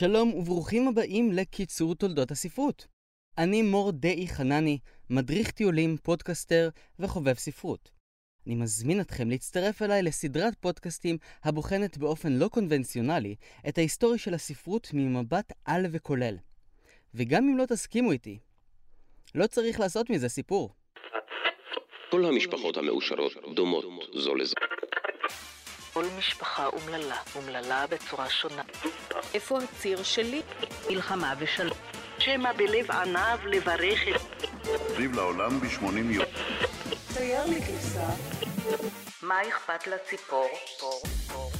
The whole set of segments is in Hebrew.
שלום וברוכים הבאים לקיצור תולדות הספרות. אני מור דאי חנני, מדריך טיולים, פודקסטר וחובב ספרות. אני מזמין אתכם להצטרף אליי לסדרת פודקאסטים הבוחנת באופן לא קונבנציונלי את ההיסטוריה של הספרות ממבט על וכולל. וגם אם לא תסכימו איתי, לא צריך לעשות מזה סיפור. כל המשפחות המאושרות דומות זו לזו. כל משפחה אומללה, אומללה בצורה שונה. איפה הציר שלי? מלחמה ושלום. שמא בלב עניו לברך את... סביב לעולם ב-80 יום. צייר לי כבשה. מה אכפת לציפור? פור, פור.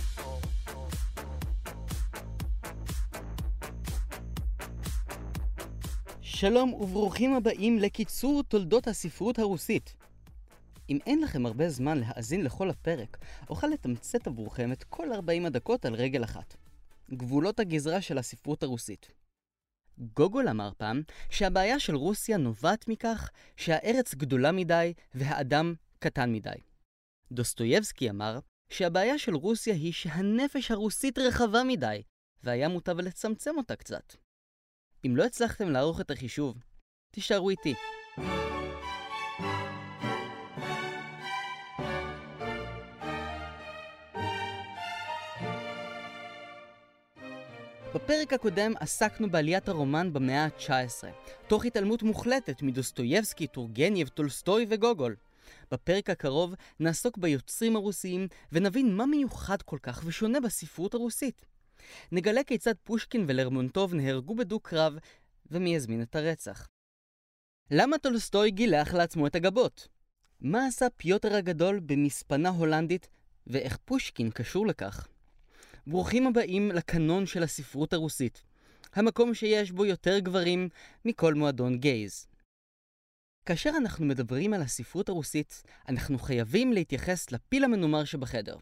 שלום וברוכים הבאים לקיצור תולדות הספרות הרוסית. אם אין לכם הרבה זמן להאזין לכל הפרק, אוכל לתמצת עבורכם את כל 40 הדקות על רגל אחת. גבולות הגזרה של הספרות הרוסית. גוגול אמר פעם שהבעיה של רוסיה נובעת מכך שהארץ גדולה מדי והאדם קטן מדי. דוסטויבסקי אמר שהבעיה של רוסיה היא שהנפש הרוסית רחבה מדי, והיה מוטב לצמצם אותה קצת. אם לא הצלחתם לערוך את החישוב, תישארו איתי. בפרק הקודם עסקנו בעליית הרומן במאה ה-19, תוך התעלמות מוחלטת מדוסטויבסקי, טורגנייב, טולסטוי וגוגול. בפרק הקרוב נעסוק ביוצרים הרוסיים ונבין מה מיוחד כל כך ושונה בספרות הרוסית. נגלה כיצד פושקין ולרמונטוב נהרגו בדו-קרב ומי הזמין את הרצח. למה טולסטוי גילח לעצמו את הגבות? מה עשה פיוטר הגדול במספנה הולנדית ואיך פושקין קשור לכך? ברוכים הבאים לקנון של הספרות הרוסית, המקום שיש בו יותר גברים מכל מועדון גייז. כאשר אנחנו מדברים על הספרות הרוסית, אנחנו חייבים להתייחס לפיל המנומר שבחדר.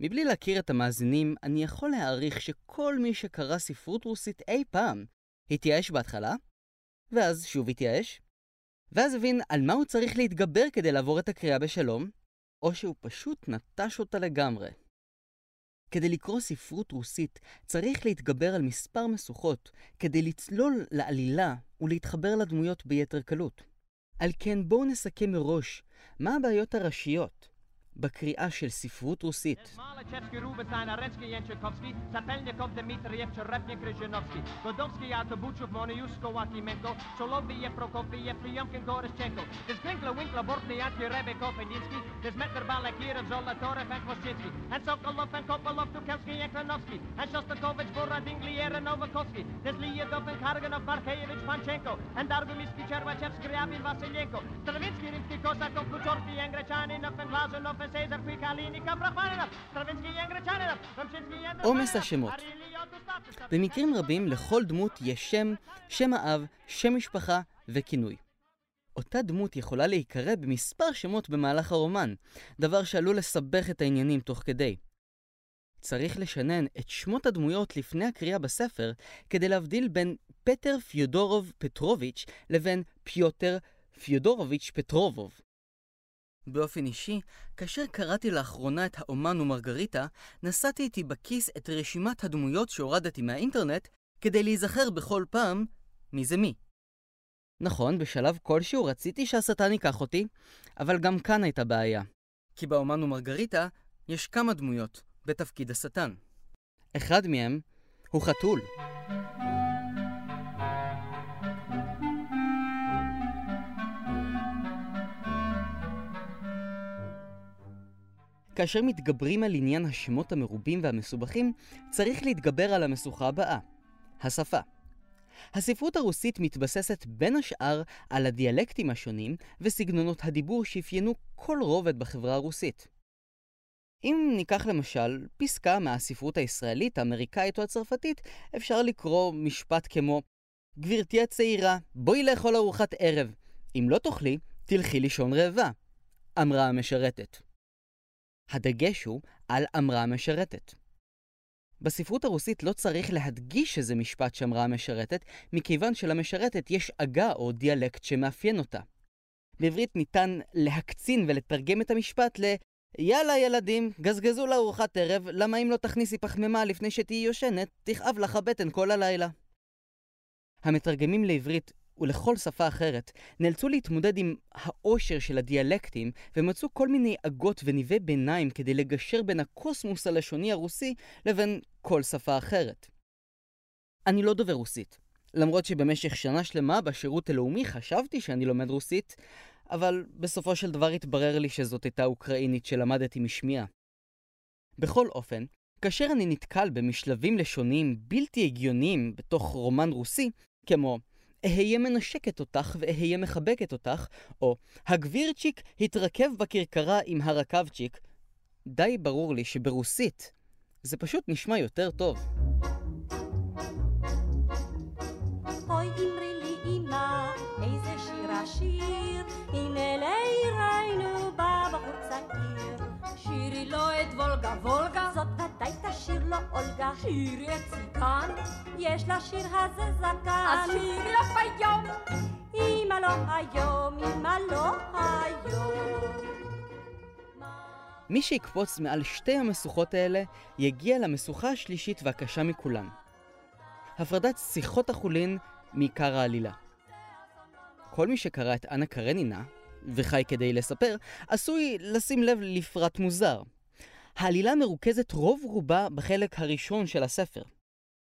מבלי להכיר את המאזינים, אני יכול להעריך שכל מי שקרא ספרות רוסית אי פעם, התייאש בהתחלה, ואז שוב התייאש, ואז הבין על מה הוא צריך להתגבר כדי לעבור את הקריאה בשלום, או שהוא פשוט נטש אותה לגמרי. כדי לקרוא ספרות רוסית צריך להתגבר על מספר משוכות כדי לצלול לעלילה ולהתחבר לדמויות ביתר קלות. על כן בואו נסכם מראש מה הבעיות הראשיות בקריאה של ספרות רוסית. Малачевский, Рубецайн, Аренский, Янчаковский, Сапельников, Дмитриев, Черепник, Крыжиновский, Годовский, Атобучев, עומס השמות במקרים רבים לכל דמות יש שם, שם האב, שם משפחה וכינוי. אותה דמות יכולה להיקרא במספר שמות במהלך הרומן, דבר שעלול לסבך את העניינים תוך כדי. צריך לשנן את שמות הדמויות לפני הקריאה בספר, כדי להבדיל בין פטר פיודורוב פטרוביץ' לבין פיוטר פיודורוביץ' פטרובוב. באופן אישי, כאשר קראתי לאחרונה את האומן ומרגריטה, נשאתי איתי בכיס את רשימת הדמויות שהורדתי מהאינטרנט כדי להיזכר בכל פעם מי זה מי. נכון, בשלב כלשהו רציתי שהשטן ייקח אותי, אבל גם כאן הייתה בעיה. כי באומן ומרגריטה יש כמה דמויות בתפקיד השטן. אחד מהם הוא חתול. כאשר מתגברים על עניין השמות המרובים והמסובכים, צריך להתגבר על המשוכה הבאה, השפה. הספרות הרוסית מתבססת בין השאר על הדיאלקטים השונים וסגנונות הדיבור שאפיינו כל רובד בחברה הרוסית. אם ניקח למשל פסקה מהספרות הישראלית, האמריקאית או הצרפתית, אפשר לקרוא משפט כמו גברתי הצעירה, בואי לאכול ארוחת ערב. אם לא תאכלי, תלכי לישון רעבה, אמרה המשרתת. הדגש הוא על אמרה המשרתת. בספרות הרוסית לא צריך להדגיש שזה משפט שאמרה המשרתת, מכיוון שלמשרתת יש עגה או דיאלקט שמאפיין אותה. בעברית ניתן להקצין ולתרגם את המשפט ל יאללה ילדים, גזגזו לארוחת ערב, למה אם לא תכניסי פחמימה לפני שתהיי יושנת, תכאב לך הבטן כל הלילה. המתרגמים לעברית ולכל שפה אחרת נאלצו להתמודד עם העושר של הדיאלקטים ומצאו כל מיני עגות וניבי ביניים כדי לגשר בין הקוסמוס הלשוני הרוסי לבין כל שפה אחרת. אני לא דובר רוסית, למרות שבמשך שנה שלמה בשירות הלאומי חשבתי שאני לומד רוסית, אבל בסופו של דבר התברר לי שזאת הייתה אוקראינית שלמדתי משמיעה. בכל אופן, כאשר אני נתקל במשלבים לשוניים בלתי הגיוניים בתוך רומן רוסי, כמו אהיה מנשקת אותך ואהיה מחבקת אותך, או הגבירצ'יק התרכב בכרכרה עם הרקבצ'יק, די ברור לי שברוסית זה פשוט נשמע יותר טוב. אוי אמרי לי אמא, איזה שיר השיר, הנה לעירנו בא בחור צעיר. שירי לו את וולגה וולגה, זאת ודאי תשיר לו אולגה. שירי את סיכן, יש לשיר הזה זקן. אז שירי לו ביום, אמא לא היום, אמא לא היום. מי שיקפוץ מעל שתי המשוכות האלה, יגיע למשוכה השלישית והקשה מכולן. הפרדת שיחות החולין מעיקר העלילה. כל מי שקרא את אנה קרנינה, וחי כדי לספר, עשוי לשים לב לפרט מוזר. העלילה מרוכזת רוב רובה בחלק הראשון של הספר.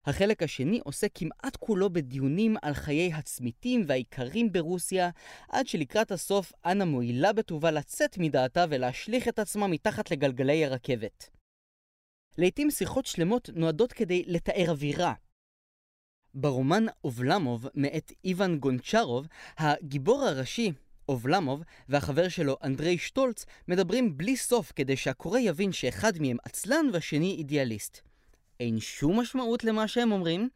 החלק השני עוסק כמעט כולו בדיונים על חיי הצמיתים והאיכרים ברוסיה, עד שלקראת הסוף אנה מועילה בטובה לצאת מדעתה ולהשליך את עצמה מתחת לגלגלי הרכבת. לעתים שיחות שלמות נועדות כדי לתאר אווירה. ברומן אובלמוב מאת איוון גונצ'רוב, הגיבור הראשי, אובלמוב, והחבר שלו אנדרי שטולץ מדברים בלי סוף כדי שהקורא יבין שאחד מהם עצלן והשני אידיאליסט. אין שום משמעות למה שהם אומרים,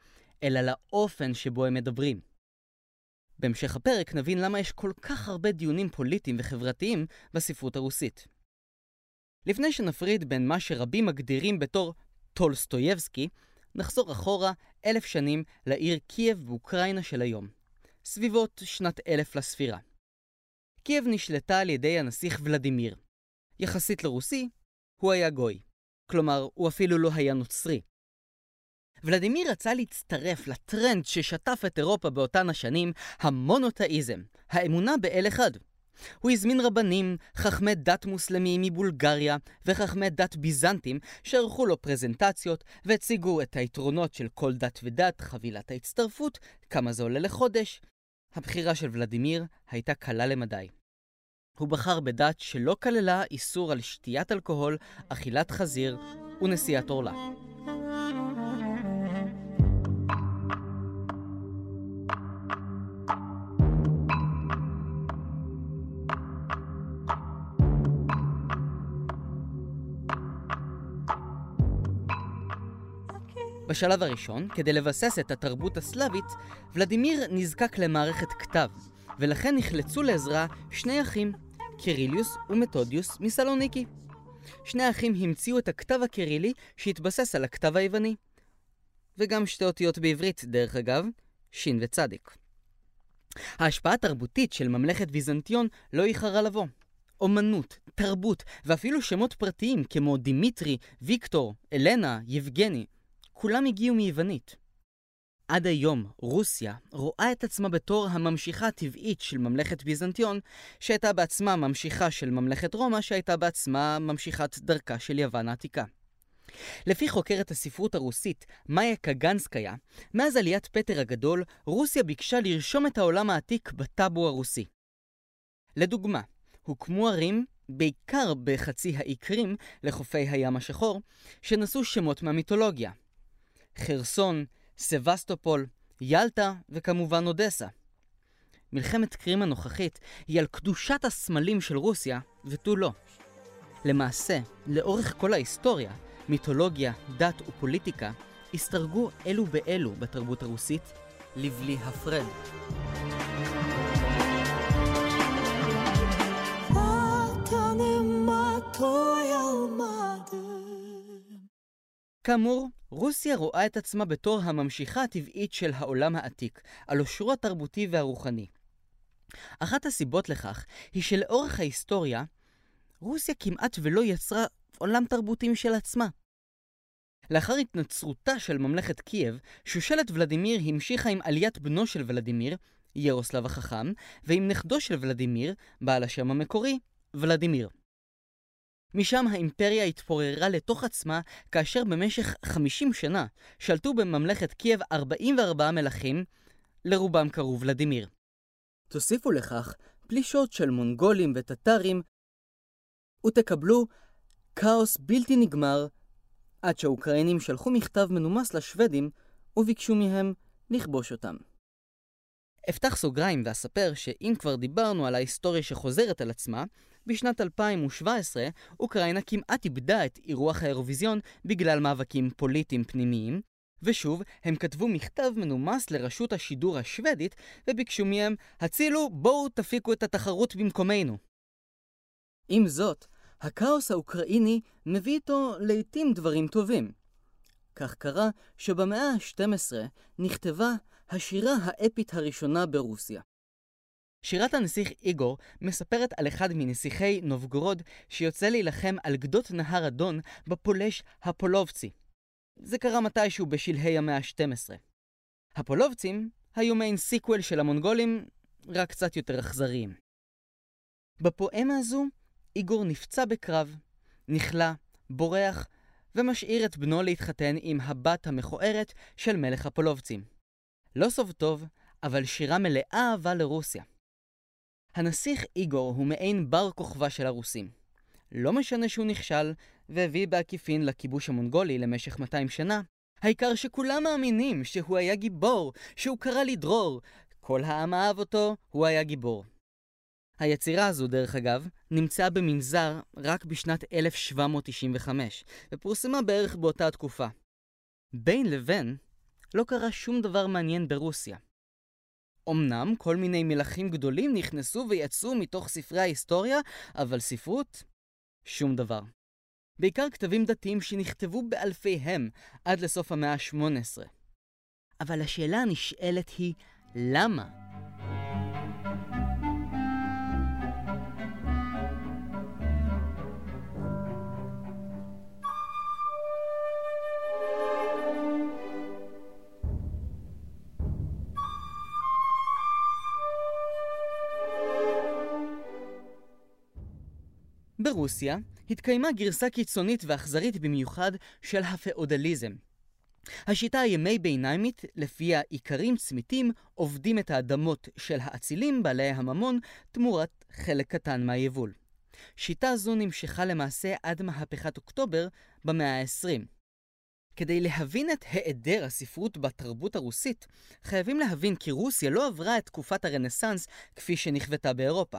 אלא לאופן שבו הם מדברים. בהמשך הפרק נבין למה יש כל כך הרבה דיונים פוליטיים וחברתיים בספרות הרוסית. לפני שנפריד בין מה שרבים מגדירים בתור טולסטויבסקי, נחזור אחורה אלף שנים לעיר קייב באוקראינה של היום, סביבות שנת אלף לספירה. קייב נשלטה על ידי הנסיך ולדימיר. יחסית לרוסי, הוא היה גוי. כלומר, הוא אפילו לא היה נוצרי. ולדימיר רצה להצטרף לטרנד ששטף את אירופה באותן השנים, המונותאיזם, האמונה באל אחד. הוא הזמין רבנים, חכמי דת מוסלמיים מבולגריה וחכמי דת ביזנטים שערכו לו פרזנטציות והציגו את היתרונות של כל דת ודת, חבילת ההצטרפות, כמה זה עולה לחודש. הבחירה של ולדימיר הייתה קלה למדי. הוא בחר בדת שלא כללה איסור על שתיית אלכוהול, אכילת חזיר ונשיאת עורלה. בשלב הראשון, כדי לבסס את התרבות הסלאבית, ולדימיר נזקק למערכת כתב, ולכן נחלצו לעזרה שני אחים, קירילוס ומתודיוס מסלוניקי. שני האחים המציאו את הכתב הקירילי שהתבסס על הכתב היווני. וגם שתי אותיות בעברית, דרך אגב, שין וצדיק. ההשפעה התרבותית של ממלכת ביזנטיון לא איחרה לבוא. אומנות, תרבות ואפילו שמות פרטיים כמו דימיטרי, ויקטור, אלנה, יבגני, כולם הגיעו מיוונית. עד היום רוסיה רואה את עצמה בתור הממשיכה הטבעית של ממלכת ביזנטיון, שהייתה בעצמה ממשיכה של ממלכת רומא, שהייתה בעצמה ממשיכת דרכה של יוון העתיקה. לפי חוקרת הספרות הרוסית, מאיה קגנסקיה, מאז עליית פטר הגדול, רוסיה ביקשה לרשום את העולם העתיק בטאבו הרוסי. לדוגמה, הוקמו ערים, בעיקר בחצי האי קרים, לחופי הים השחור, שנשאו שמות מהמיתולוגיה. חרסון, סבסטופול, ילטה וכמובן אודסה. מלחמת קרים הנוכחית היא על קדושת הסמלים של רוסיה ותו לא. למעשה, לאורך כל ההיסטוריה, מיתולוגיה, דת ופוליטיקה הסתרגו אלו באלו בתרבות הרוסית לבלי הפרד. כאמור, רוסיה רואה את עצמה בתור הממשיכה הטבעית של העולם העתיק, על עושרו התרבותי והרוחני. אחת הסיבות לכך היא שלאורך ההיסטוריה, רוסיה כמעט ולא יצרה עולם תרבותי משל עצמה. לאחר התנצרותה של ממלכת קייב, שושלת ולדימיר המשיכה עם עליית בנו של ולדימיר, ירוסלב החכם, ועם נכדו של ולדימיר, בעל השם המקורי, ולדימיר. משם האימפריה התפוררה לתוך עצמה, כאשר במשך 50 שנה שלטו בממלכת קייב 44 מלכים, לרובם קראו ולדימיר. תוסיפו לכך פלישות של מונגולים וטטרים, ותקבלו כאוס בלתי נגמר, עד שהאוקראינים שלחו מכתב מנומס לשוודים וביקשו מהם לכבוש אותם. אפתח סוגריים ואספר שאם כבר דיברנו על ההיסטוריה שחוזרת על עצמה, בשנת 2017 אוקראינה כמעט איבדה את אירוח האירוויזיון בגלל מאבקים פוליטיים פנימיים, ושוב, הם כתבו מכתב מנומס לרשות השידור השוודית וביקשו מהם, הצילו, בואו תפיקו את התחרות במקומנו. עם זאת, הכאוס האוקראיני מביא איתו לעתים דברים טובים. כך קרה שבמאה ה-12 נכתבה השירה האפית הראשונה ברוסיה. שירת הנסיך איגור מספרת על אחד מנסיכי נובגורוד שיוצא להילחם על גדות נהר הדון בפולש הפולובצי. זה קרה מתישהו בשלהי המאה ה-12. הפולובצים היו מעין סיקוול של המונגולים, רק קצת יותר אכזריים. בפואמה הזו, איגור נפצע בקרב, נכלא, בורח, ומשאיר את בנו להתחתן עם הבת המכוערת של מלך הפולובצים. לא סוף טוב, אבל שירה מלאה אהבה לרוסיה. הנסיך איגור הוא מעין בר כוכבא של הרוסים. לא משנה שהוא נכשל, והביא בעקיפין לכיבוש המונגולי למשך 200 שנה, העיקר שכולם מאמינים שהוא היה גיבור, שהוא קרא לדרור. כל העם אהב אותו, הוא היה גיבור. היצירה הזו, דרך אגב, נמצאה במנזר רק בשנת 1795, ופורסמה בערך באותה תקופה. בין לבין, לא קרה שום דבר מעניין ברוסיה. אמנם כל מיני מלכים גדולים נכנסו ויצאו מתוך ספרי ההיסטוריה, אבל ספרות? שום דבר. בעיקר כתבים דתיים שנכתבו באלפיהם עד לסוף המאה ה-18. אבל השאלה הנשאלת היא, למה? ברוסיה התקיימה גרסה קיצונית ואכזרית במיוחד של הפאודליזם. השיטה הימי ביניימית, לפיה איכרים צמיתים עובדים את האדמות של האצילים בעלי הממון תמורת חלק קטן מהיבול. שיטה זו נמשכה למעשה עד מהפכת אוקטובר במאה ה-20. כדי להבין את היעדר הספרות בתרבות הרוסית, חייבים להבין כי רוסיה לא עברה את תקופת הרנסאנס כפי שנכוותה באירופה.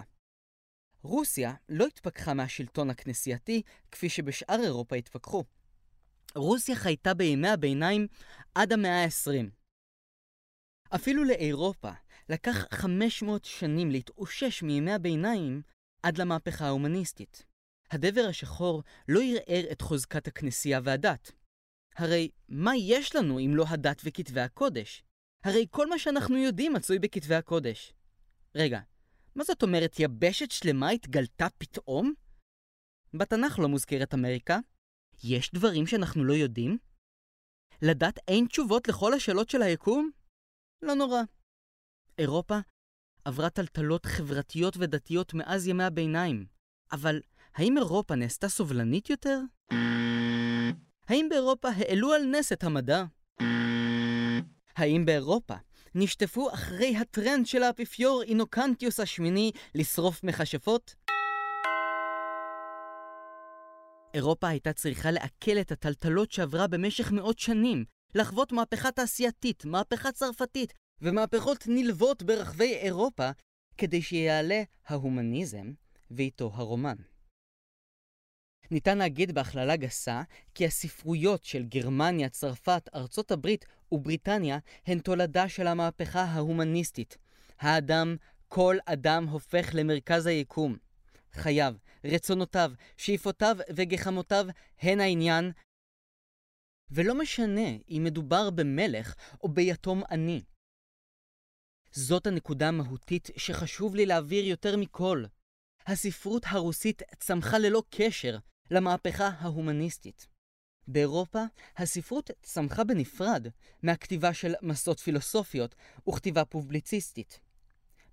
רוסיה לא התפכחה מהשלטון הכנסייתי כפי שבשאר אירופה התפכחו. רוסיה חייתה בימי הביניים עד המאה ה-20. אפילו לאירופה לקח 500 שנים להתאושש מימי הביניים עד למהפכה ההומניסטית. הדבר השחור לא ערער את חוזקת הכנסייה והדת. הרי מה יש לנו אם לא הדת וכתבי הקודש? הרי כל מה שאנחנו יודעים מצוי בכתבי הקודש. רגע, מה זאת אומרת יבשת שלמה התגלתה פתאום? בתנ"ך לא מוזכרת אמריקה. יש דברים שאנחנו לא יודעים? לדת אין תשובות לכל השאלות של היקום? לא נורא. אירופה עברה טלטלות חברתיות ודתיות מאז ימי הביניים, אבל האם אירופה נעשתה סובלנית יותר? האם באירופה העלו על נס את המדע? האם באירופה נשטפו אחרי הטרנד של האפיפיור אינוקנטיוס השמיני לשרוף מכשפות? אירופה הייתה צריכה לעכל את הטלטלות שעברה במשך מאות שנים, לחוות מהפכה תעשייתית, מהפכה צרפתית ומהפכות נלוות ברחבי אירופה, כדי שיעלה ההומניזם ואיתו הרומן. ניתן להגיד בהכללה גסה כי הספרויות של גרמניה, צרפת, ארצות הברית ובריטניה הן תולדה של המהפכה ההומניסטית. האדם, כל אדם הופך למרכז היקום. חייו, רצונותיו, שאיפותיו וגחמותיו הן העניין, ולא משנה אם מדובר במלך או ביתום עני. זאת הנקודה המהותית שחשוב לי להעביר יותר מכל. הספרות הרוסית צמחה ללא קשר למהפכה ההומניסטית. באירופה הספרות צמחה בנפרד מהכתיבה של מסות פילוסופיות וכתיבה פובליציסטית.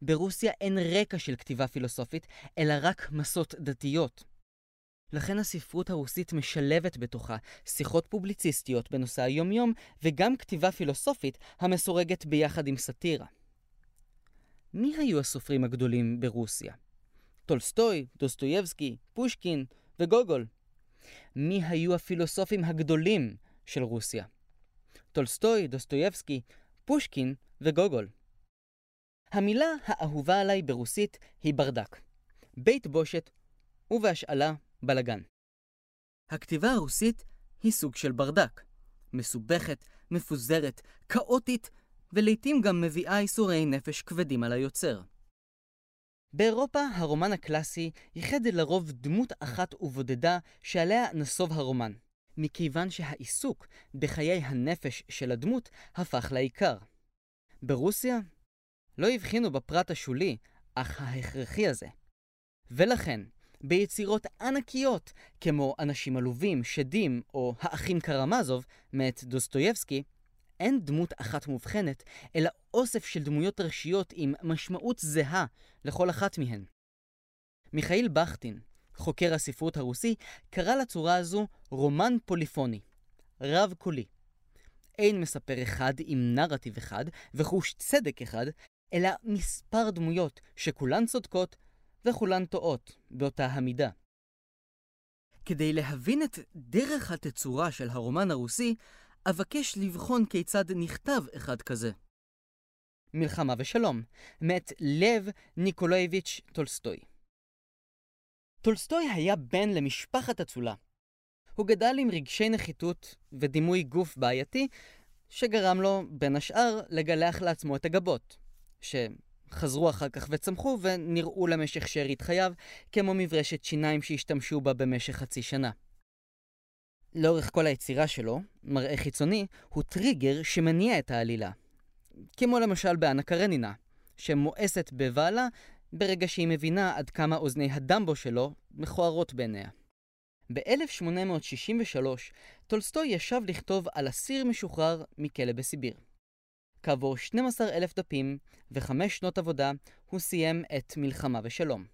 ברוסיה אין רקע של כתיבה פילוסופית, אלא רק מסות דתיות. לכן הספרות הרוסית משלבת בתוכה שיחות פובליציסטיות בנושא היומיום וגם כתיבה פילוסופית המסורגת ביחד עם סאטירה. מי היו הסופרים הגדולים ברוסיה? טולסטוי, דוסטויבסקי, פושקין וגוגול. מי היו הפילוסופים הגדולים של רוסיה? טולסטוי, דוסטויבסקי, פושקין וגוגול. המילה האהובה עליי ברוסית היא ברדק. בית בושת ובהשאלה בלגן. הכתיבה הרוסית היא סוג של ברדק. מסובכת, מפוזרת, כאוטית, ולעיתים גם מביאה איסורי נפש כבדים על היוצר. באירופה הרומן הקלאסי ייחד לרוב דמות אחת ובודדה שעליה נסוב הרומן, מכיוון שהעיסוק בחיי הנפש של הדמות הפך לעיקר. ברוסיה לא הבחינו בפרט השולי, אך ההכרחי הזה. ולכן, ביצירות ענקיות, כמו אנשים עלובים, שדים או האחים קרמזוב, מאת דוסטויבסקי, אין דמות אחת מובחנת, אלא אוסף של דמויות ראשיות עם משמעות זהה לכל אחת מהן. מיכאיל בכטין, חוקר הספרות הרוסי, קרא לצורה הזו רומן פוליפוני, רב-קולי. אין מספר אחד עם נרטיב אחד וחוש צדק אחד, אלא מספר דמויות שכולן צודקות וכולן טועות באותה המידה. כדי להבין את דרך התצורה של הרומן הרוסי, אבקש לבחון כיצד נכתב אחד כזה. מלחמה ושלום, מאת לב ניקולאיביץ' טולסטוי. טולסטוי היה בן למשפחת אצולה. הוא גדל עם רגשי נחיתות ודימוי גוף בעייתי, שגרם לו, בין השאר, לגלח לעצמו את הגבות, שחזרו אחר כך וצמחו ונראו למשך שארית חייו, כמו מברשת שיניים שהשתמשו בה במשך חצי שנה. לאורך כל היצירה שלו, מראה חיצוני הוא טריגר שמניע את העלילה. כמו למשל באנה קרנינה, שמואסת בבעלה ברגע שהיא מבינה עד כמה אוזני הדמבו שלו מכוערות בעיניה. ב-1863 טולסטוי ישב לכתוב על אסיר משוחרר מכלא בסיביר. כעבור 12,000 דפים וחמש שנות עבודה, הוא סיים את מלחמה ושלום.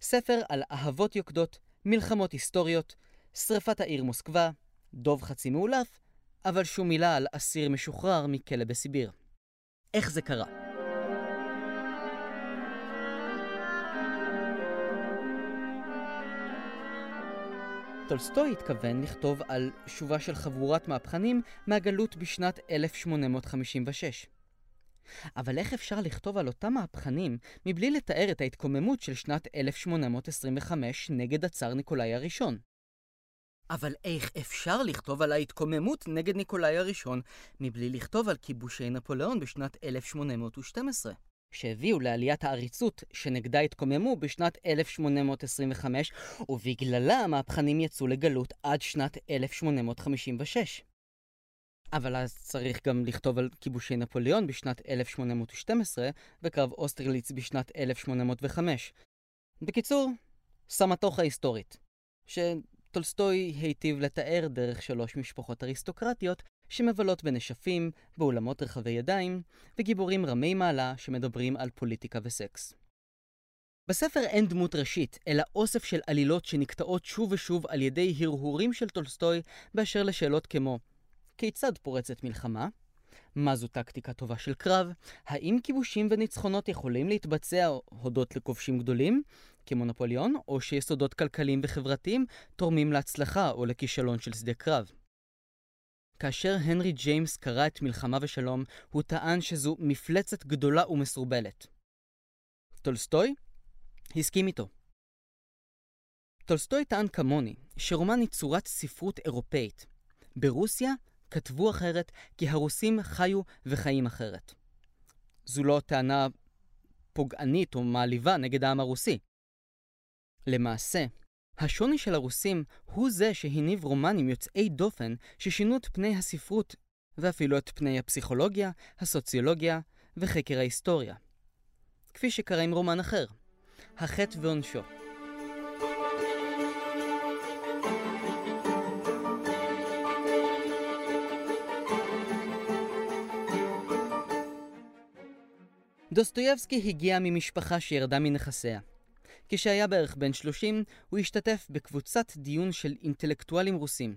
ספר על אהבות יוקדות, מלחמות היסטוריות, שרפת העיר מוסקבה, דוב חצי מאולף, אבל שום מילה על אסיר משוחרר מכלא בסיביר. איך זה קרה? טולסטוי התכוון לכתוב על שובה של חבורת מהפכנים מהגלות בשנת 1856. אבל איך אפשר לכתוב על אותם מהפכנים מבלי לתאר את ההתקוממות של שנת 1825 נגד הצאר ניקולאי הראשון? אבל איך אפשר לכתוב על ההתקוממות נגד ניקולאי הראשון מבלי לכתוב על כיבושי נפוליאון בשנת 1812, שהביאו לעליית העריצות שנגדה התקוממו בשנת 1825, ובגללה המהפכנים יצאו לגלות עד שנת 1856. אבל אז צריך גם לכתוב על כיבושי נפוליאון בשנת 1812 וקרב אוסטרליץ בשנת 1805. בקיצור, סמטוחה היסטורית. ש... טולסטוי היטיב לתאר דרך שלוש משפחות אריסטוקרטיות שמבלות בנשפים, באולמות רחבי ידיים, וגיבורים רמי מעלה שמדברים על פוליטיקה וסקס. בספר אין דמות ראשית, אלא אוסף של עלילות שנקטעות שוב ושוב על ידי הרהורים של טולסטוי באשר לשאלות כמו כיצד פורצת מלחמה? מה זו טקטיקה טובה של קרב? האם כיבושים וניצחונות יכולים להתבצע הודות לכובשים גדולים? כמו נפוליאון, או שיסודות כלכליים וחברתיים תורמים להצלחה או לכישלון של שדה קרב. כאשר הנרי ג'יימס קרא את מלחמה ושלום, הוא טען שזו מפלצת גדולה ומסורבלת. טולסטוי הסכים איתו. טולסטוי טען כמוני שרומן היא צורת ספרות אירופאית. ברוסיה כתבו אחרת כי הרוסים חיו וחיים אחרת. זו לא טענה פוגענית או מעליבה נגד העם הרוסי. למעשה, השוני של הרוסים הוא זה שהניב רומנים יוצאי דופן ששינו את פני הספרות, ואפילו את פני הפסיכולוגיה, הסוציולוגיה וחקר ההיסטוריה. כפי שקרה עם רומן אחר, החטא ועונשו. דוסטויבסקי הגיע ממשפחה שירדה מנכסיה. כשהיה בערך בן 30, הוא השתתף בקבוצת דיון של אינטלקטואלים רוסים.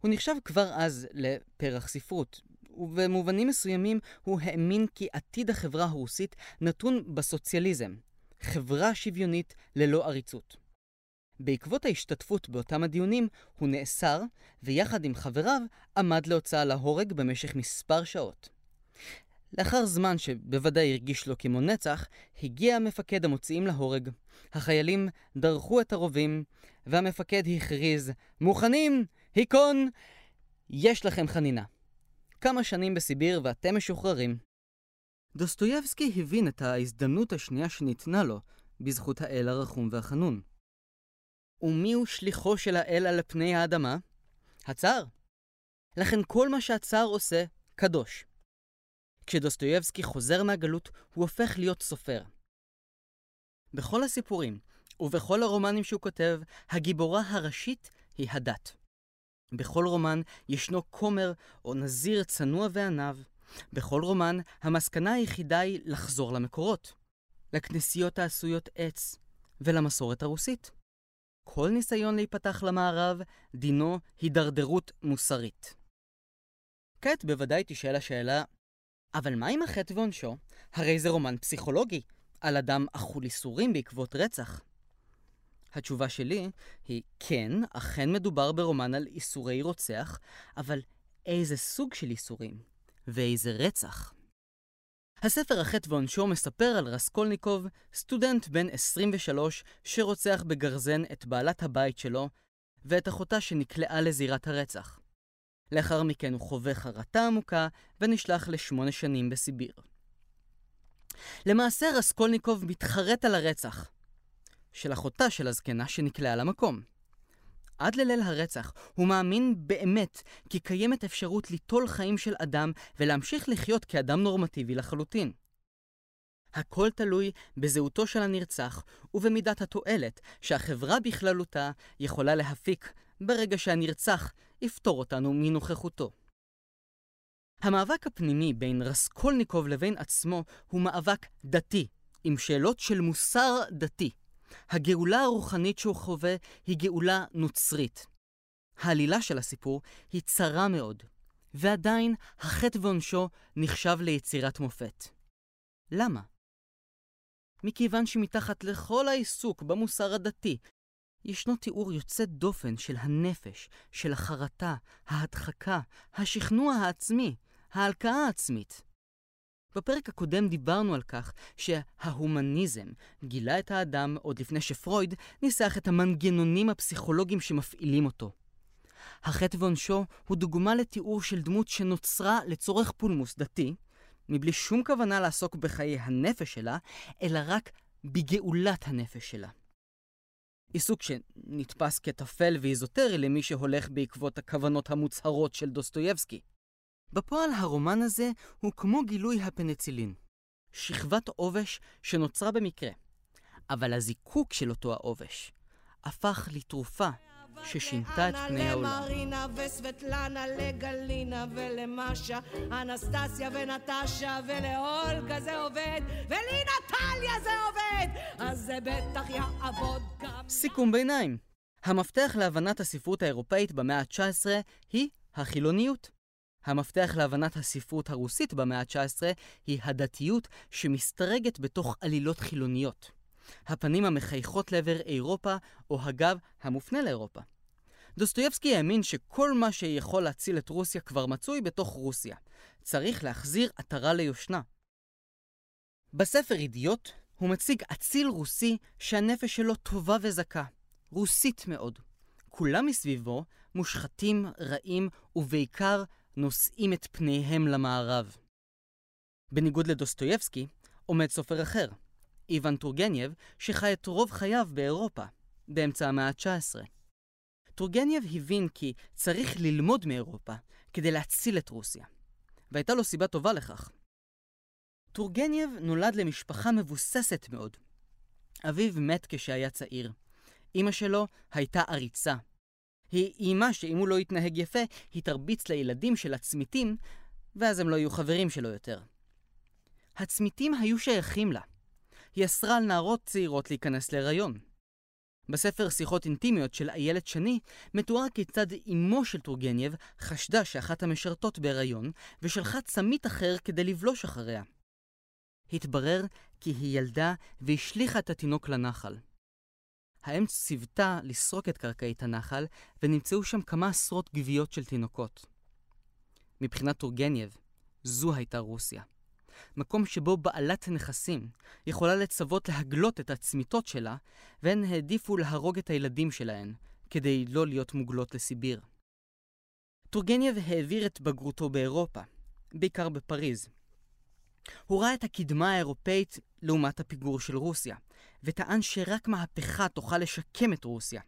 הוא נחשב כבר אז לפרח ספרות, ובמובנים מסוימים הוא האמין כי עתיד החברה הרוסית נתון בסוציאליזם, חברה שוויונית ללא עריצות. בעקבות ההשתתפות באותם הדיונים, הוא נאסר, ויחד עם חבריו עמד להוצאה להורג במשך מספר שעות. לאחר זמן שבוודאי הרגיש לו כמו נצח, הגיע מפקד המוציאים להורג. החיילים דרכו את הרובים, והמפקד הכריז, מוכנים! היכון! יש לכם חנינה. כמה שנים בסיביר ואתם משוחררים. דוסטויבסקי הבין את ההזדמנות השנייה שניתנה לו, בזכות האל הרחום והחנון. ומיהו שליחו של האל על פני האדמה? הצער. לכן כל מה שהצער עושה, קדוש. כשדוסטויבסקי חוזר מהגלות, הוא הופך להיות סופר. בכל הסיפורים, ובכל הרומנים שהוא כותב, הגיבורה הראשית היא הדת. בכל רומן ישנו כומר או נזיר צנוע ועניו. בכל רומן המסקנה היחידה היא לחזור למקורות, לכנסיות העשויות עץ ולמסורת הרוסית. כל ניסיון להיפתח למערב, דינו הידרדרות מוסרית. כעת בוודאי תשאל השאלה, אבל מה עם החטא ועונשו? הרי זה רומן פסיכולוגי, על אדם אכול ייסורים בעקבות רצח. התשובה שלי היא כן, אכן מדובר ברומן על איסורי רוצח, אבל איזה סוג של איסורים? ואיזה רצח? הספר החטא ועונשו מספר על רסקולניקוב, סטודנט בן 23 שרוצח בגרזן את בעלת הבית שלו ואת אחותה שנקלעה לזירת הרצח. לאחר מכן הוא חווה חרטה עמוקה ונשלח לשמונה שנים בסיביר. למעשה רסקולניקוב מתחרט על הרצח של אחותה של הזקנה שנקלעה למקום. עד לליל הרצח הוא מאמין באמת כי קיימת אפשרות ליטול חיים של אדם ולהמשיך לחיות כאדם נורמטיבי לחלוטין. הכל תלוי בזהותו של הנרצח ובמידת התועלת שהחברה בכללותה יכולה להפיק ברגע שהנרצח יפטור אותנו מנוכחותו. המאבק הפנימי בין רסקולניקוב לבין עצמו הוא מאבק דתי, עם שאלות של מוסר דתי. הגאולה הרוחנית שהוא חווה היא גאולה נוצרית. העלילה של הסיפור היא צרה מאוד, ועדיין החטא ועונשו נחשב ליצירת מופת. למה? מכיוון שמתחת לכל העיסוק במוסר הדתי, ישנו תיאור יוצא דופן של הנפש, של החרטה, ההדחקה, השכנוע העצמי, ההלקאה העצמית. בפרק הקודם דיברנו על כך שההומניזם גילה את האדם עוד לפני שפרויד ניסח את המנגנונים הפסיכולוגיים שמפעילים אותו. החטא ועונשו הוא דוגמה לתיאור של דמות שנוצרה לצורך פולמוס דתי, מבלי שום כוונה לעסוק בחיי הנפש שלה, אלא רק בגאולת הנפש שלה. עיסוק שנתפס כטפל ואיזוטרי למי שהולך בעקבות הכוונות המוצהרות של דוסטויבסקי. בפועל הרומן הזה הוא כמו גילוי הפניצילין. שכבת עובש שנוצרה במקרה. אבל הזיקוק של אותו העובש הפך לתרופה ששינתה את פני העולם. למרינה וסבטלנה, לגלינה ולמשה, אנסטסיה ונטשה ולאולגה זה עובד, ולי נטליה זה עובד, אז זה בטח יעבוד גם... סיכום ביניים. המפתח להבנת הספרות האירופאית במאה ה-19 היא החילוניות. המפתח להבנת הספרות הרוסית במאה ה-19 היא הדתיות שמסתרגת בתוך עלילות חילוניות. הפנים המחייכות לעבר אירופה, או הגב המופנה לאירופה. דוסטויבסקי האמין שכל מה שיכול להציל את רוסיה כבר מצוי בתוך רוסיה. צריך להחזיר עטרה ליושנה. בספר אידיוט הוא מציג אציל רוסי שהנפש שלו טובה וזכה, רוסית מאוד. כולם מסביבו מושחתים, רעים, ובעיקר נושאים את פניהם למערב. בניגוד לדוסטויבסקי, עומד סופר אחר, איוון טורגנייב, שחי את רוב חייו באירופה, באמצע המאה ה-19. טורגנייב הבין כי צריך ללמוד מאירופה כדי להציל את רוסיה, והייתה לו סיבה טובה לכך. טורגנייב נולד למשפחה מבוססת מאוד. אביו מת כשהיה צעיר. אמא שלו הייתה עריצה. היא איימה שאם הוא לא יתנהג יפה, היא תרביץ לילדים של הצמיתים, ואז הם לא יהיו חברים שלו יותר. הצמיתים היו שייכים לה. היא אסרה על נערות צעירות להיכנס להיריון. בספר שיחות אינטימיות של איילת שני מתואר כיצד אמו של טורגנייב חשדה שאחת המשרתות בהיריון ושלחה צמית אחר כדי לבלוש אחריה. התברר כי היא ילדה והשליכה את התינוק לנחל. האם ציוותה לסרוק את קרקעית הנחל ונמצאו שם כמה עשרות גוויות של תינוקות. מבחינת טורגנייב, זו הייתה רוסיה. מקום שבו בעלת נכסים יכולה לצוות להגלות את הצמיתות שלה, והן העדיפו להרוג את הילדים שלהן, כדי לא להיות מוגלות לסיביר. טורגנייב העביר את בגרותו באירופה, בעיקר בפריז. הוא ראה את הקדמה האירופאית לעומת הפיגור של רוסיה, וטען שרק מהפכה תוכל לשקם את רוסיה.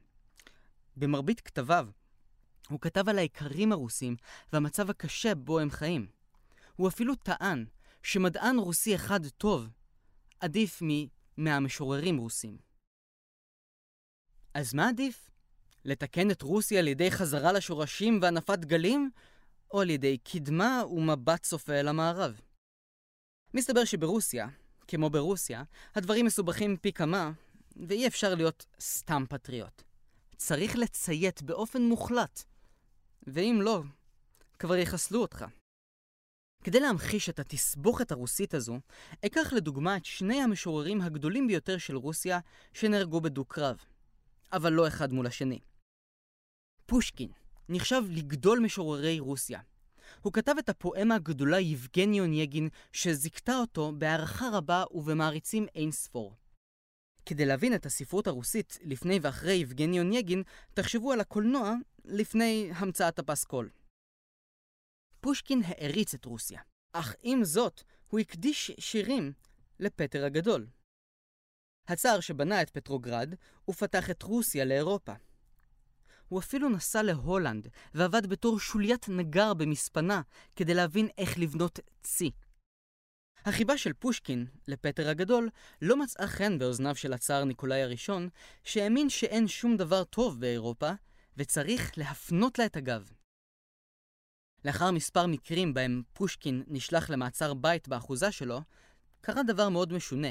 במרבית כתביו, הוא כתב על האיכרים הרוסים והמצב הקשה בו הם חיים. הוא אפילו טען שמדען רוסי אחד טוב עדיף ממאה משוררים רוסים. אז מה עדיף? לתקן את רוסיה על ידי חזרה לשורשים והנפת גלים, או על ידי קדמה ומבט צופה אל המערב? מסתבר שברוסיה, כמו ברוסיה, הדברים מסובכים פי כמה, ואי אפשר להיות סתם פטריוט. צריך לציית באופן מוחלט, ואם לא, כבר יחסלו אותך. כדי להמחיש את התסבוכת הרוסית הזו, אקח לדוגמה את שני המשוררים הגדולים ביותר של רוסיה שנהרגו בדו-קרב, אבל לא אחד מול השני. פושקין נחשב לגדול משוררי רוסיה. הוא כתב את הפואמה הגדולה יבגני אונייגין, שזיכתה אותו בהערכה רבה ובמעריצים אין ספור. כדי להבין את הספרות הרוסית לפני ואחרי יבגני אונייגין, תחשבו על הקולנוע לפני המצאת הפסקול. פושקין העריץ את רוסיה, אך עם זאת, הוא הקדיש שירים לפטר הגדול. הצאר שבנה את פטרוגרד, ופתח את רוסיה לאירופה. הוא אפילו נסע להולנד, ועבד בתור שוליית נגר במספנה, כדי להבין איך לבנות צי. החיבה של פושקין לפטר הגדול לא מצאה חן באוזניו של הצאר ניקולאי הראשון, שהאמין שאין שום דבר טוב באירופה, וצריך להפנות לה את הגב. לאחר מספר מקרים בהם פושקין נשלח למעצר בית באחוזה שלו, קרה דבר מאוד משונה.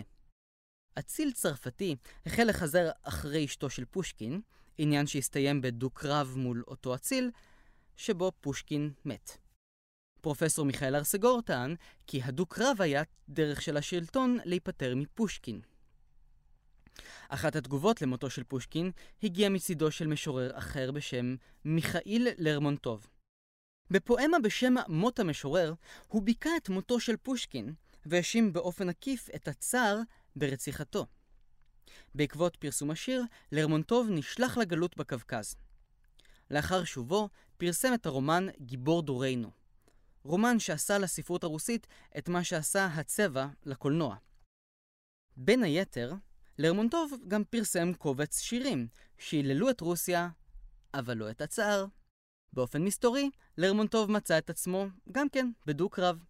אציל צרפתי החל לחזר אחרי אשתו של פושקין, עניין שהסתיים בדו-קרב מול אותו אציל, שבו פושקין מת. פרופסור מיכאל ארסגור טען כי הדו-קרב היה דרך של השלטון להיפטר מפושקין. אחת התגובות למותו של פושקין הגיעה מצידו של משורר אחר בשם מיכאיל לרמונטוב. בפואמה בשם מות המשורר, הוא ביכה את מותו של פושקין, והאשים באופן עקיף את הצער ברציחתו. בעקבות פרסום השיר, לרמונטוב נשלח לגלות בקווקז. לאחר שובו, פרסם את הרומן גיבור דורנו. רומן שעשה לספרות הרוסית את מה שעשה הצבע לקולנוע. בין היתר, לרמונטוב גם פרסם קובץ שירים, שהיללו את רוסיה, אבל לא את הצער. באופן מסתורי, לרמונטוב מצא את עצמו, גם כן, בדו-קרב.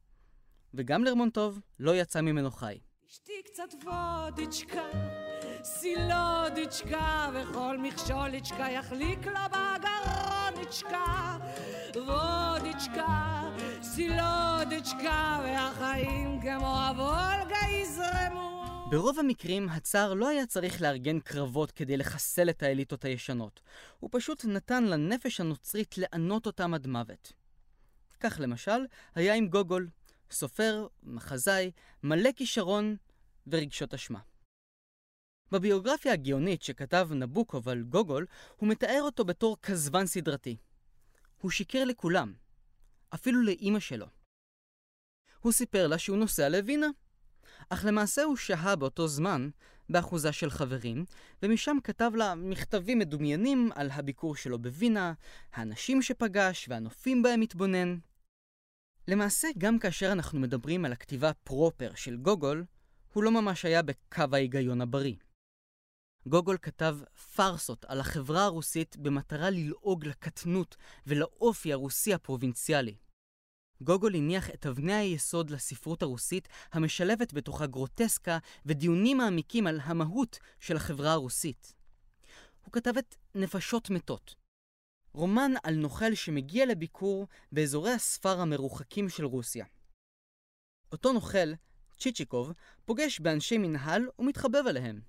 וגם לרמונטוב לא יצא ממנו חי. אשתי קצת וודיצ'קה, סילודיצ'קה, וכל מכשוליצ'קה יחליק לה בגרוניצ'קה. וודיצ'קה, סילודיצ'קה, והחיים כמו הוולגה יזרמו. ברוב המקרים, הצאר לא היה צריך לארגן קרבות כדי לחסל את האליטות הישנות. הוא פשוט נתן לנפש הנוצרית לענות אותם עד מוות. כך למשל, היה עם גוגול, סופר, מחזאי, מלא כישרון ורגשות אשמה. בביוגרפיה הגאונית שכתב נבוקוב על גוגול, הוא מתאר אותו בתור כזבן סדרתי. הוא שיקר לכולם, אפילו לאימא שלו. הוא סיפר לה שהוא נוסע לווינה, אך למעשה הוא שהה באותו זמן באחוזה של חברים, ומשם כתב לה מכתבים מדומיינים על הביקור שלו בווינה, האנשים שפגש והנופים בהם התבונן. למעשה, גם כאשר אנחנו מדברים על הכתיבה פרופר של גוגול, הוא לא ממש היה בקו ההיגיון הבריא. גוגול כתב פארסות על החברה הרוסית במטרה ללעוג לקטנות ולאופי הרוסי הפרובינציאלי. גוגול הניח את אבני היסוד לספרות הרוסית המשלבת בתוכה גרוטסקה ודיונים מעמיקים על המהות של החברה הרוסית. הוא כתב את נפשות מתות, רומן על נוכל שמגיע לביקור באזורי הספר המרוחקים של רוסיה. אותו נוכל צ'יצ'יקוב פוגש באנשי מנהל ומתחבב עליהם.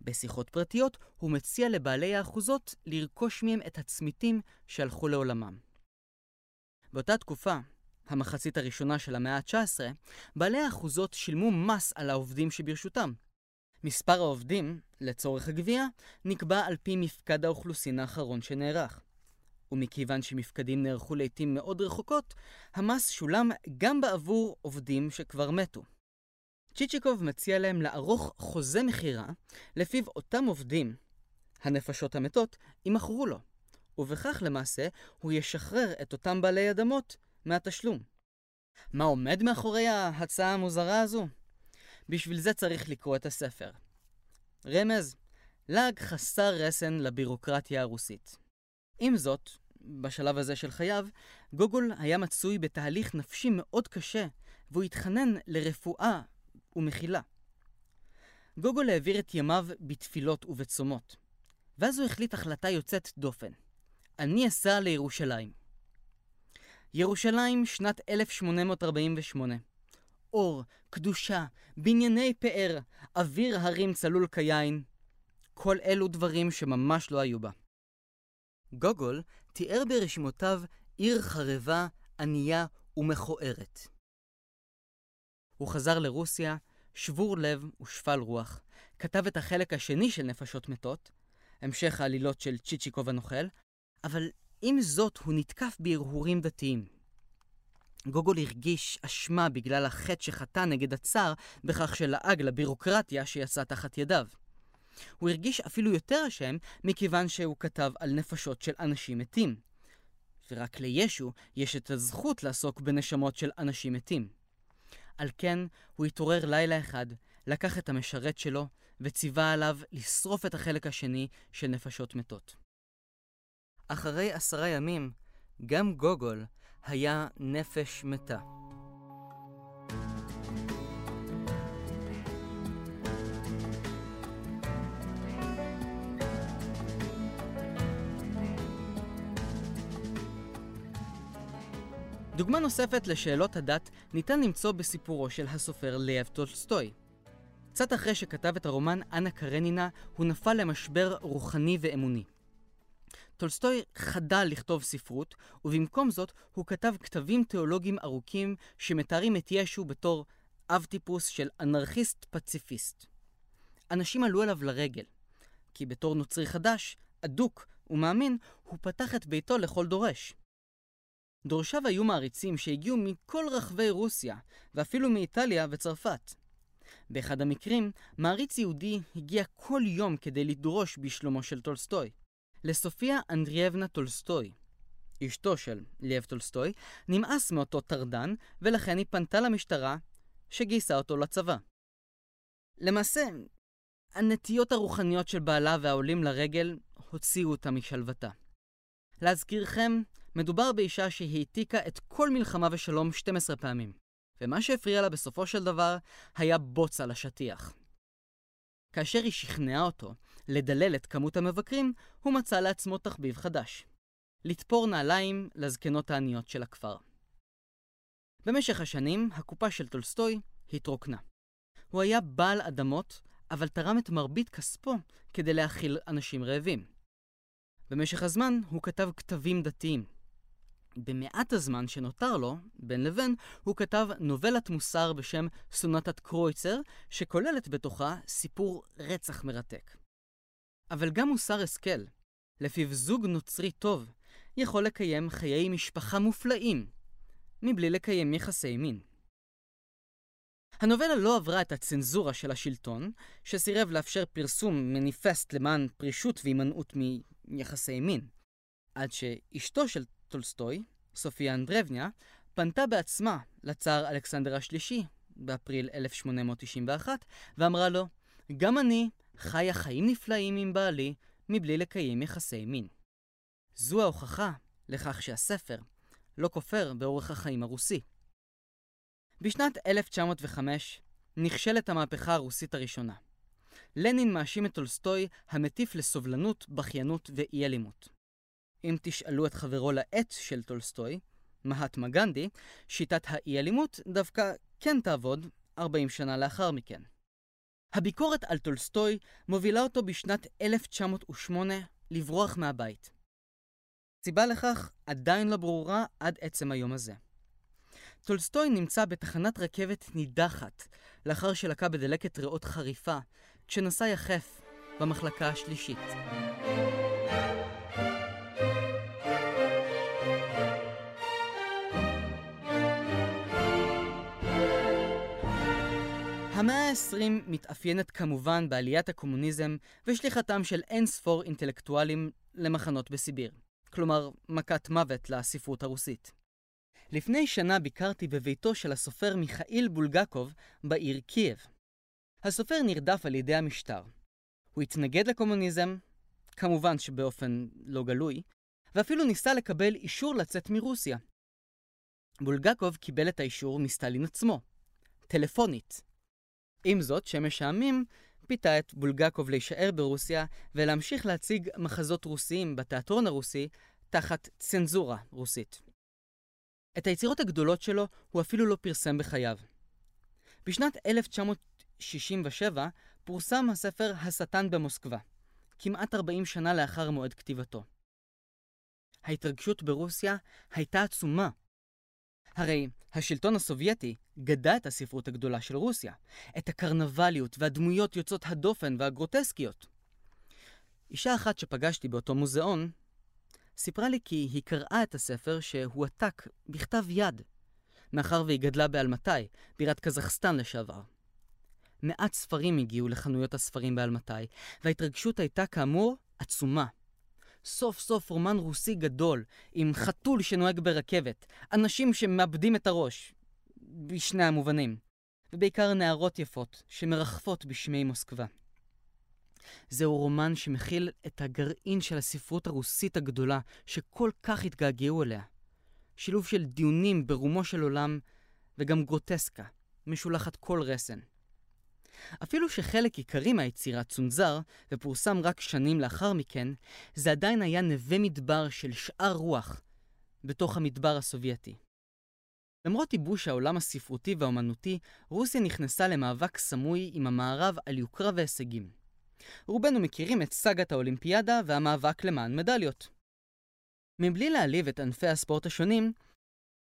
בשיחות פרטיות הוא מציע לבעלי האחוזות לרכוש מהם את הצמיתים שהלכו לעולמם. באותה תקופה, המחצית הראשונה של המאה ה-19, בעלי האחוזות שילמו מס על העובדים שברשותם. מספר העובדים, לצורך הגבייה, נקבע על פי מפקד האוכלוסין האחרון שנערך. ומכיוון שמפקדים נערכו לעיתים מאוד רחוקות, המס שולם גם בעבור עובדים שכבר מתו. צ'יצ'יקוב מציע להם לערוך חוזה מכירה, לפיו אותם עובדים, הנפשות המתות, יימכרו לו, ובכך למעשה הוא ישחרר את אותם בעלי אדמות מהתשלום. מה עומד מאחורי ההצעה המוזרה הזו? בשביל זה צריך לקרוא את הספר. רמז, לעג חסר רסן לבירוקרטיה הרוסית. עם זאת, בשלב הזה של חייו, גוגול היה מצוי בתהליך נפשי מאוד קשה, והוא התחנן לרפואה ומחילה. גוגול העביר את ימיו בתפילות ובצומות, ואז הוא החליט החלטה יוצאת דופן. אני אסע לירושלים. ירושלים, שנת 1848. אור, קדושה, בנייני פאר, אוויר הרים צלול כיין. כל אלו דברים שממש לא היו בה. גוגול תיאר ברשימותיו עיר חרבה, ענייה ומכוערת. הוא חזר לרוסיה, שבור לב ושפל רוח, כתב את החלק השני של נפשות מתות, המשך העלילות של צ'יצ'יקוב הנוכל, אבל עם זאת הוא נתקף בהרהורים דתיים. גוגול הרגיש אשמה בגלל החטא שחטא נגד הצאר בכך שלעג לבירוקרטיה שיצא תחת ידיו. הוא הרגיש אפילו יותר אשם מכיוון שהוא כתב על נפשות של אנשים מתים. ורק לישו יש את הזכות לעסוק בנשמות של אנשים מתים. על כן הוא התעורר לילה אחד, לקח את המשרת שלו וציווה עליו לשרוף את החלק השני של נפשות מתות. אחרי עשרה ימים, גם גוגול היה נפש מתה. דוגמה נוספת לשאלות הדת ניתן למצוא בסיפורו של הסופר לב טולסטוי. קצת אחרי שכתב את הרומן אנה קרנינה, הוא נפל למשבר רוחני ואמוני. טולסטוי חדל לכתוב ספרות, ובמקום זאת הוא כתב כתבים תיאולוגיים ארוכים שמתארים את ישו בתור אב טיפוס של אנרכיסט פציפיסט. אנשים עלו אליו לרגל, כי בתור נוצרי חדש, אדוק ומאמין, הוא פתח את ביתו לכל דורש. דורשיו היו מעריצים שהגיעו מכל רחבי רוסיה, ואפילו מאיטליה וצרפת. באחד המקרים, מעריץ יהודי הגיע כל יום כדי לדרוש בשלומו של טולסטוי. לסופיה אנדרייבנה טולסטוי, אשתו של לב טולסטוי, נמאס מאותו טרדן, ולכן היא פנתה למשטרה, שגייסה אותו לצבא. למעשה, הנטיות הרוחניות של בעלה והעולים לרגל הוציאו אותה משלוותה. להזכירכם, מדובר באישה שהעתיקה את כל מלחמה ושלום 12 פעמים, ומה שהפריע לה בסופו של דבר היה בוץ על השטיח. כאשר היא שכנעה אותו לדלל את כמות המבקרים, הוא מצא לעצמו תחביב חדש. לתפור נעליים לזקנות העניות של הכפר. במשך השנים, הקופה של טולסטוי התרוקנה. הוא היה בעל אדמות, אבל תרם את מרבית כספו כדי להאכיל אנשים רעבים. במשך הזמן הוא כתב כתבים דתיים. במעט הזמן שנותר לו, בין לבין, הוא כתב נובלת מוסר בשם סונטת קרויצר, שכוללת בתוכה סיפור רצח מרתק. אבל גם מוסר השכל, לפיו זוג נוצרי טוב יכול לקיים חיי משפחה מופלאים, מבלי לקיים יחסי מין. הנובלה לא עברה את הצנזורה של השלטון, שסירב לאפשר פרסום מניפסט למען פרישות והימנעות מיחסי מין, עד שאשתו של טולסטוי, סופיה אנדרייבנה, פנתה בעצמה לצאר אלכסנדר השלישי באפריל 1891, ואמרה לו, גם אני חיה חיים נפלאים עם בעלי מבלי לקיים יחסי מין. זו ההוכחה לכך שהספר לא כופר באורח החיים הרוסי. בשנת 1905 נכשלת המהפכה הרוסית הראשונה. לנין מאשים את טולסטוי המטיף לסובלנות, בכיינות ואי אלימות. אם תשאלו את חברו לעט של טולסטוי, מהאטמה גנדי, שיטת האי-אלימות דווקא כן תעבוד, 40 שנה לאחר מכן. הביקורת על טולסטוי מובילה אותו בשנת 1908 לברוח מהבית. סיבה לכך עדיין לא ברורה עד עצם היום הזה. טולסטוי נמצא בתחנת רכבת נידחת, לאחר שלקה בדלקת ריאות חריפה, כשנסע יחף במחלקה השלישית. המאה ה-20 מתאפיינת כמובן בעליית הקומוניזם ושליחתם של אין ספור אינטלקטואלים למחנות בסיביר. כלומר, מכת מוות לספרות הרוסית. לפני שנה ביקרתי בביתו של הסופר מיכאיל בולגקוב בעיר קייב. הסופר נרדף על ידי המשטר. הוא התנגד לקומוניזם, כמובן שבאופן לא גלוי, ואפילו ניסה לקבל אישור לצאת מרוסיה. בולגקוב קיבל את האישור מסטלין עצמו, טלפונית. עם זאת, שמש העמים פיתה את בולגקוב להישאר ברוסיה ולהמשיך להציג מחזות רוסיים בתיאטרון הרוסי תחת צנזורה רוסית. את היצירות הגדולות שלו הוא אפילו לא פרסם בחייו. בשנת 1967 פורסם הספר "השטן במוסקבה", כמעט 40 שנה לאחר מועד כתיבתו. ההתרגשות ברוסיה הייתה עצומה. הרי השלטון הסובייטי גדע את הספרות הגדולה של רוסיה, את הקרנבליות והדמויות יוצאות הדופן והגרוטסקיות. אישה אחת שפגשתי באותו מוזיאון סיפרה לי כי היא קראה את הספר שהועתק בכתב יד, מאחר והיא גדלה באלמתי, בירת קזחסטן לשעבר. מעט ספרים הגיעו לחנויות הספרים באלמתי, וההתרגשות הייתה כאמור עצומה. סוף סוף רומן רוסי גדול, עם חתול שנוהג ברכבת, אנשים שמאבדים את הראש, בשני המובנים, ובעיקר נערות יפות שמרחפות בשמי מוסקבה. זהו רומן שמכיל את הגרעין של הספרות הרוסית הגדולה שכל כך התגעגעו אליה. שילוב של דיונים ברומו של עולם וגם גרוטסקה, משולחת כל רסן. אפילו שחלק עיקרי מהיצירה צונזר ופורסם רק שנים לאחר מכן, זה עדיין היה נווה מדבר של שאר רוח בתוך המדבר הסובייטי. למרות ייבוש העולם הספרותי והאומנותי, רוסיה נכנסה למאבק סמוי עם המערב על יוקרה והישגים. רובנו מכירים את סאגת האולימפיאדה והמאבק למען מדליות. מבלי להעליב את ענפי הספורט השונים,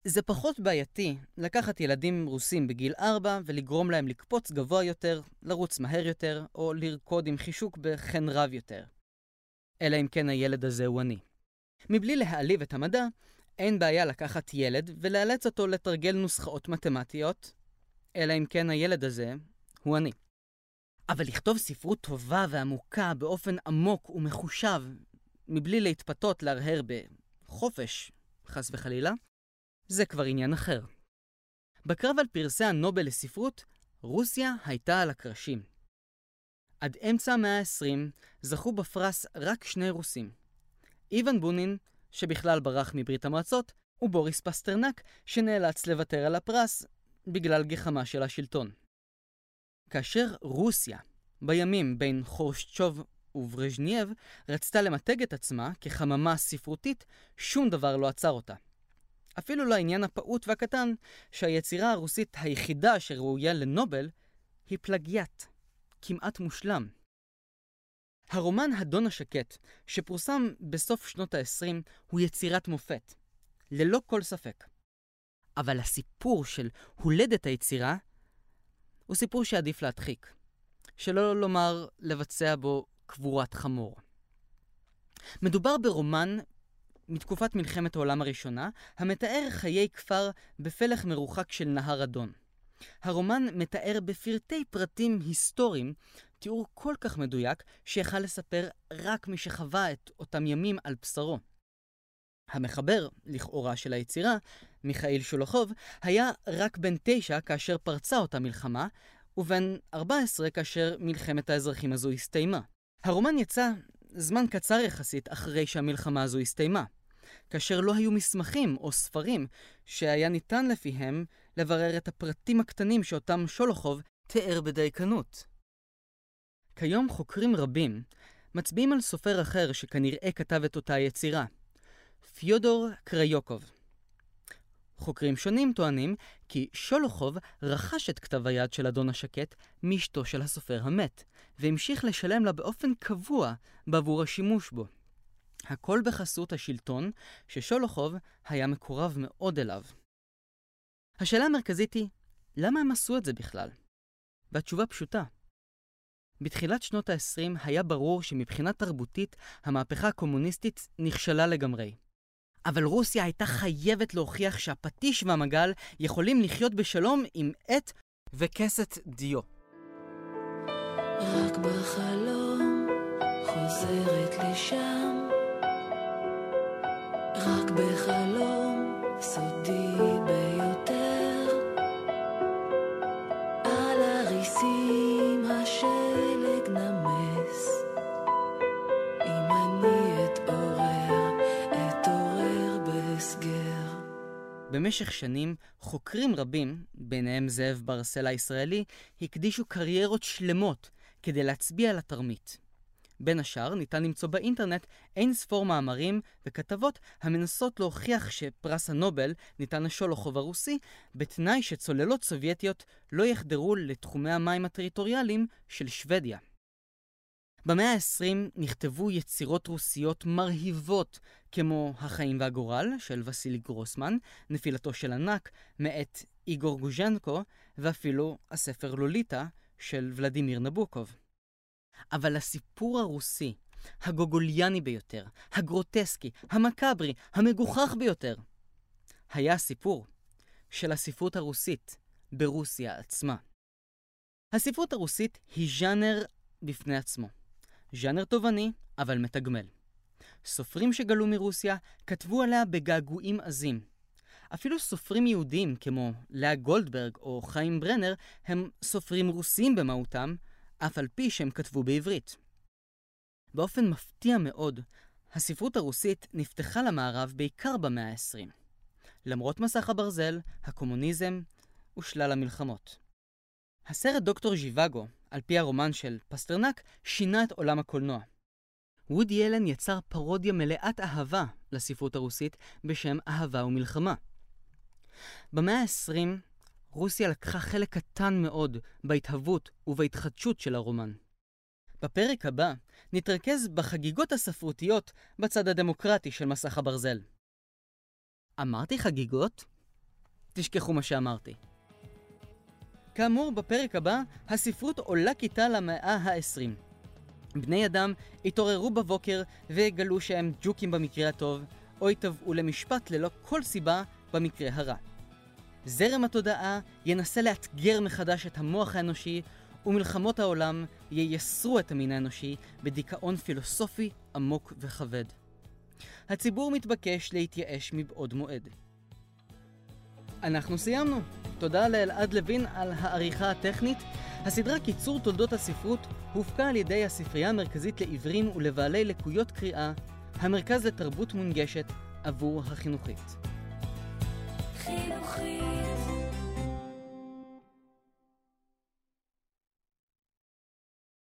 זה פחות בעייתי לקחת ילדים רוסים בגיל 4 ולגרום להם לקפוץ גבוה יותר, לרוץ מהר יותר, או לרקוד עם חישוק בחן רב יותר. אלא אם כן הילד הזה הוא אני. מבלי להעליב את המדע, אין בעיה לקחת ילד ולאלץ אותו לתרגל נוסחאות מתמטיות, אלא אם כן הילד הזה הוא אני. אבל לכתוב ספרות טובה ועמוקה באופן עמוק ומחושב, מבלי להתפתות להרהר בחופש, חס וחלילה, זה כבר עניין אחר. בקרב על פרסי הנובל לספרות, רוסיה הייתה על הקרשים. עד אמצע המאה ה-20 זכו בפרס רק שני רוסים. איוון בונין, שבכלל ברח מברית המועצות, ובוריס פסטרנק, שנאלץ לוותר על הפרס בגלל גחמה של השלטון. כאשר רוסיה, בימים בין חרושצ'וב וברז'נייב, רצתה למתג את עצמה כחממה ספרותית, שום דבר לא עצר אותה. אפילו לעניין הפעוט והקטן, שהיצירה הרוסית היחידה שראויה לנובל היא פלגיאט, כמעט מושלם. הרומן הדון השקט, שפורסם בסוף שנות ה-20, הוא יצירת מופת, ללא כל ספק. אבל הסיפור של הולדת היצירה הוא סיפור שעדיף להדחיק, שלא לומר לבצע בו קבורת חמור. מדובר ברומן מתקופת מלחמת העולם הראשונה, המתאר חיי כפר בפלח מרוחק של נהר אדון. הרומן מתאר בפרטי פרטים היסטוריים תיאור כל כך מדויק שיכל לספר רק מי שחווה את אותם ימים על בשרו. המחבר, לכאורה, של היצירה, מיכאיל שולחוב, היה רק בן תשע כאשר פרצה אותה מלחמה, ובן 14 כאשר מלחמת האזרחים הזו הסתיימה. הרומן יצא זמן קצר יחסית אחרי שהמלחמה הזו הסתיימה, כאשר לא היו מסמכים או ספרים שהיה ניתן לפיהם לברר את הפרטים הקטנים שאותם שולחוב תיאר בדייקנות. כיום חוקרים רבים מצביעים על סופר אחר שכנראה כתב את אותה יצירה, פיודור קריוקוב. חוקרים שונים טוענים כי שולוחוב רכש את כתב היד של אדון השקט מאשתו של הסופר המת, והמשיך לשלם לה באופן קבוע בעבור השימוש בו. הכל בחסות השלטון, ששולוחוב היה מקורב מאוד אליו. השאלה המרכזית היא, למה הם עשו את זה בכלל? והתשובה פשוטה. בתחילת שנות ה-20 היה ברור שמבחינה תרבותית המהפכה הקומוניסטית נכשלה לגמרי. אבל רוסיה הייתה חייבת להוכיח שהפטיש והמגל יכולים לחיות בשלום עם עט וכסת דיו. במשך שנים, חוקרים רבים, ביניהם זאב ברסל הישראלי, הקדישו קריירות שלמות כדי להצביע על התרמית. בין השאר, ניתן למצוא באינטרנט אין ספור מאמרים וכתבות המנסות להוכיח שפרס הנובל ניתן לשולוחוב הרוסי, בתנאי שצוללות סובייטיות לא יחדרו לתחומי המים הטריטוריאליים של שוודיה. במאה ה-20 נכתבו יצירות רוסיות מרהיבות כמו החיים והגורל של וסילי גרוסמן, נפילתו של ענק מאת איגור גוז'נקו, ואפילו הספר לוליטה של ולדימיר נבוקוב. אבל הסיפור הרוסי, הגוגוליאני ביותר, הגרוטסקי, המקאברי, המגוחך ביותר, היה הסיפור של הספרות הרוסית ברוסיה עצמה. הספרות הרוסית היא ז'אנר בפני עצמו. ז'אנר תובעני, אבל מתגמל. סופרים שגלו מרוסיה כתבו עליה בגעגועים עזים. אפילו סופרים יהודים כמו לאה גולדברג או חיים ברנר הם סופרים רוסים במהותם, אף על פי שהם כתבו בעברית. באופן מפתיע מאוד, הספרות הרוסית נפתחה למערב בעיקר במאה ה-20. למרות מסך הברזל, הקומוניזם ושלל המלחמות. הסרט דוקטור ז'יוואגו, על פי הרומן של פסטרנק, שינה את עולם הקולנוע. וודי אלן יצר פרודיה מלאת אהבה לספרות הרוסית בשם אהבה ומלחמה. במאה ה-20 רוסיה לקחה חלק קטן מאוד בהתהוות ובהתחדשות של הרומן. בפרק הבא נתרכז בחגיגות הספרותיות בצד הדמוקרטי של מסך הברזל. אמרתי חגיגות? תשכחו מה שאמרתי. כאמור, בפרק הבא, הספרות עולה כיתה למאה ה-20. בני אדם התעוררו בבוקר והגלו שהם ג'וקים במקרה הטוב, או התהוו למשפט ללא כל סיבה במקרה הרע. זרם התודעה ינסה לאתגר מחדש את המוח האנושי, ומלחמות העולם ייסרו את המין האנושי בדיכאון פילוסופי עמוק וכבד. הציבור מתבקש להתייאש מבעוד מועד. אנחנו סיימנו. תודה לאלעד לוין על העריכה הטכנית. הסדרה קיצור תולדות הספרות הופקה על ידי הספרייה המרכזית לעיוורים ולבעלי לקויות קריאה, המרכז לתרבות מונגשת עבור החינוכית. חינוכית